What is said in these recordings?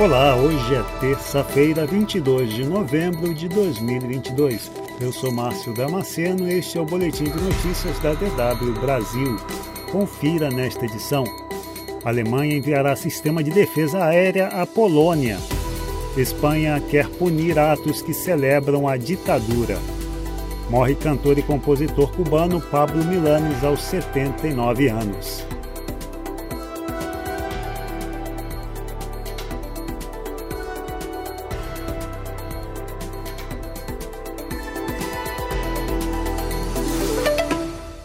Olá, hoje é terça-feira, 22 de novembro de 2022. Eu sou Márcio Damasceno e este é o Boletim de Notícias da DW Brasil. Confira nesta edição. A Alemanha enviará sistema de defesa aérea à Polônia. Espanha quer punir atos que celebram a ditadura. Morre cantor e compositor cubano Pablo Milanes aos 79 anos.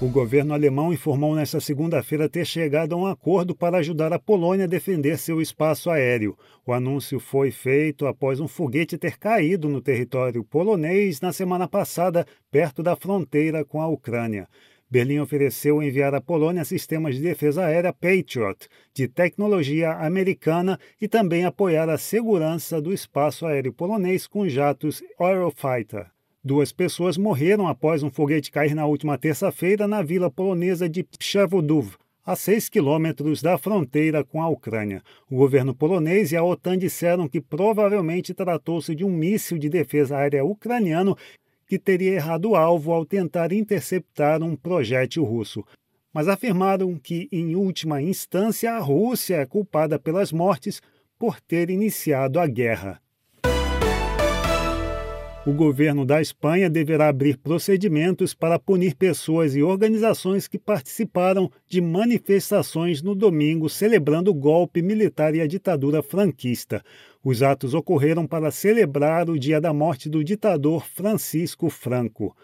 O governo alemão informou nesta segunda-feira ter chegado a um acordo para ajudar a Polônia a defender seu espaço aéreo. O anúncio foi feito após um foguete ter caído no território polonês na semana passada, perto da fronteira com a Ucrânia. Berlim ofereceu enviar à Polônia sistemas de defesa aérea Patriot, de tecnologia americana, e também apoiar a segurança do espaço aéreo polonês com jatos Eurofighter. Duas pessoas morreram após um foguete cair na última terça-feira na vila polonesa de Przewodów, a 6 quilômetros da fronteira com a Ucrânia. O governo polonês e a OTAN disseram que provavelmente tratou-se de um míssil de defesa aérea ucraniano que teria errado o alvo ao tentar interceptar um projétil russo. Mas afirmaram que, em última instância, a Rússia é culpada pelas mortes por ter iniciado a guerra o governo da Espanha deverá abrir procedimentos para punir pessoas e organizações que participaram de manifestações no domingo celebrando o golpe militar e a ditadura franquista. Os atos ocorreram para celebrar o dia da morte do ditador Francisco Franco.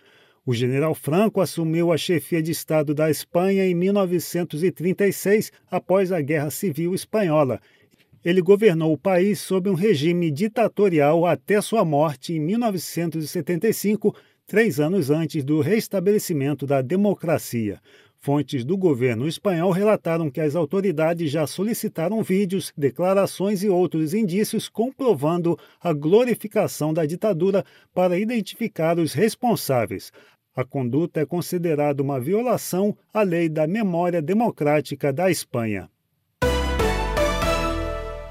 O general Franco assumiu a chefia de Estado da Espanha em 1936, após a Guerra Civil Espanhola, ele governou o país sob um regime ditatorial até sua morte em 1975, três anos antes do restabelecimento da democracia. Fontes do governo espanhol relataram que as autoridades já solicitaram vídeos, declarações e outros indícios comprovando a glorificação da ditadura para identificar os responsáveis. A conduta é considerada uma violação à lei da memória democrática da Espanha.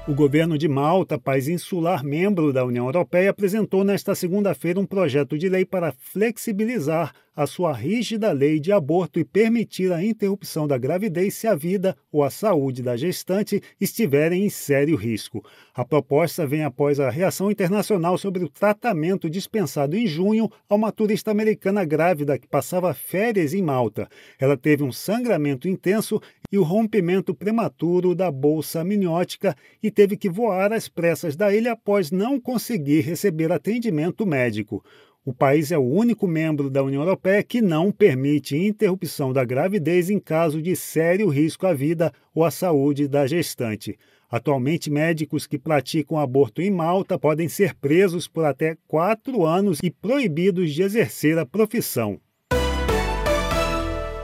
O governo de Malta, país insular membro da União Europeia, apresentou nesta segunda-feira um projeto de lei para flexibilizar a sua rígida lei de aborto e permitir a interrupção da gravidez se a vida ou a saúde da gestante estiverem em sério risco. A proposta vem após a reação internacional sobre o tratamento dispensado em junho a uma turista americana grávida que passava férias em Malta. Ela teve um sangramento intenso e o rompimento prematuro da bolsa amniótica e teve que voar às pressas da ilha após não conseguir receber atendimento médico. O país é o único membro da União Europeia que não permite interrupção da gravidez em caso de sério risco à vida ou à saúde da gestante. Atualmente, médicos que praticam aborto em Malta podem ser presos por até quatro anos e proibidos de exercer a profissão.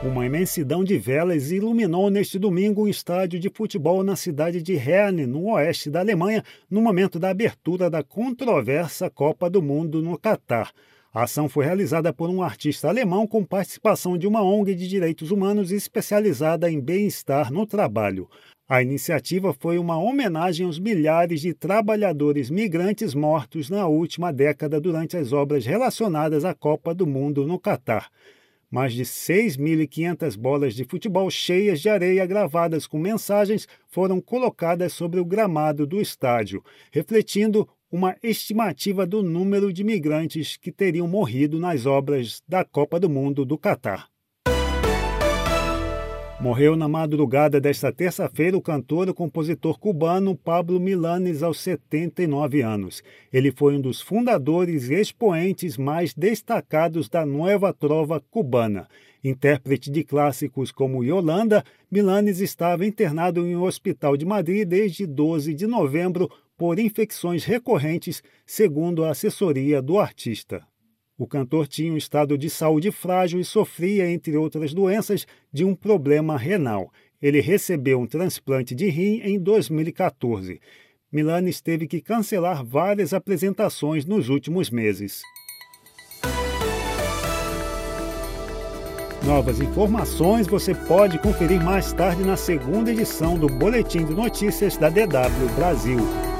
Uma imensidão de velas iluminou neste domingo um estádio de futebol na cidade de Herne, no oeste da Alemanha, no momento da abertura da controversa Copa do Mundo no Catar. A ação foi realizada por um artista alemão com participação de uma ONG de direitos humanos especializada em bem-estar no trabalho. A iniciativa foi uma homenagem aos milhares de trabalhadores migrantes mortos na última década durante as obras relacionadas à Copa do Mundo no Catar. Mais de 6.500 bolas de futebol cheias de areia gravadas com mensagens foram colocadas sobre o gramado do estádio, refletindo uma estimativa do número de migrantes que teriam morrido nas obras da Copa do Mundo do Catar. Morreu na madrugada desta terça-feira o cantor e compositor cubano Pablo Milanes, aos 79 anos. Ele foi um dos fundadores e expoentes mais destacados da nova trova cubana. Intérprete de clássicos como Yolanda, Milanes estava internado em um hospital de Madrid desde 12 de novembro por infecções recorrentes, segundo a assessoria do artista. O cantor tinha um estado de saúde frágil e sofria, entre outras doenças, de um problema renal. Ele recebeu um transplante de rim em 2014. Milanes teve que cancelar várias apresentações nos últimos meses. Novas informações você pode conferir mais tarde na segunda edição do Boletim de Notícias da DW Brasil.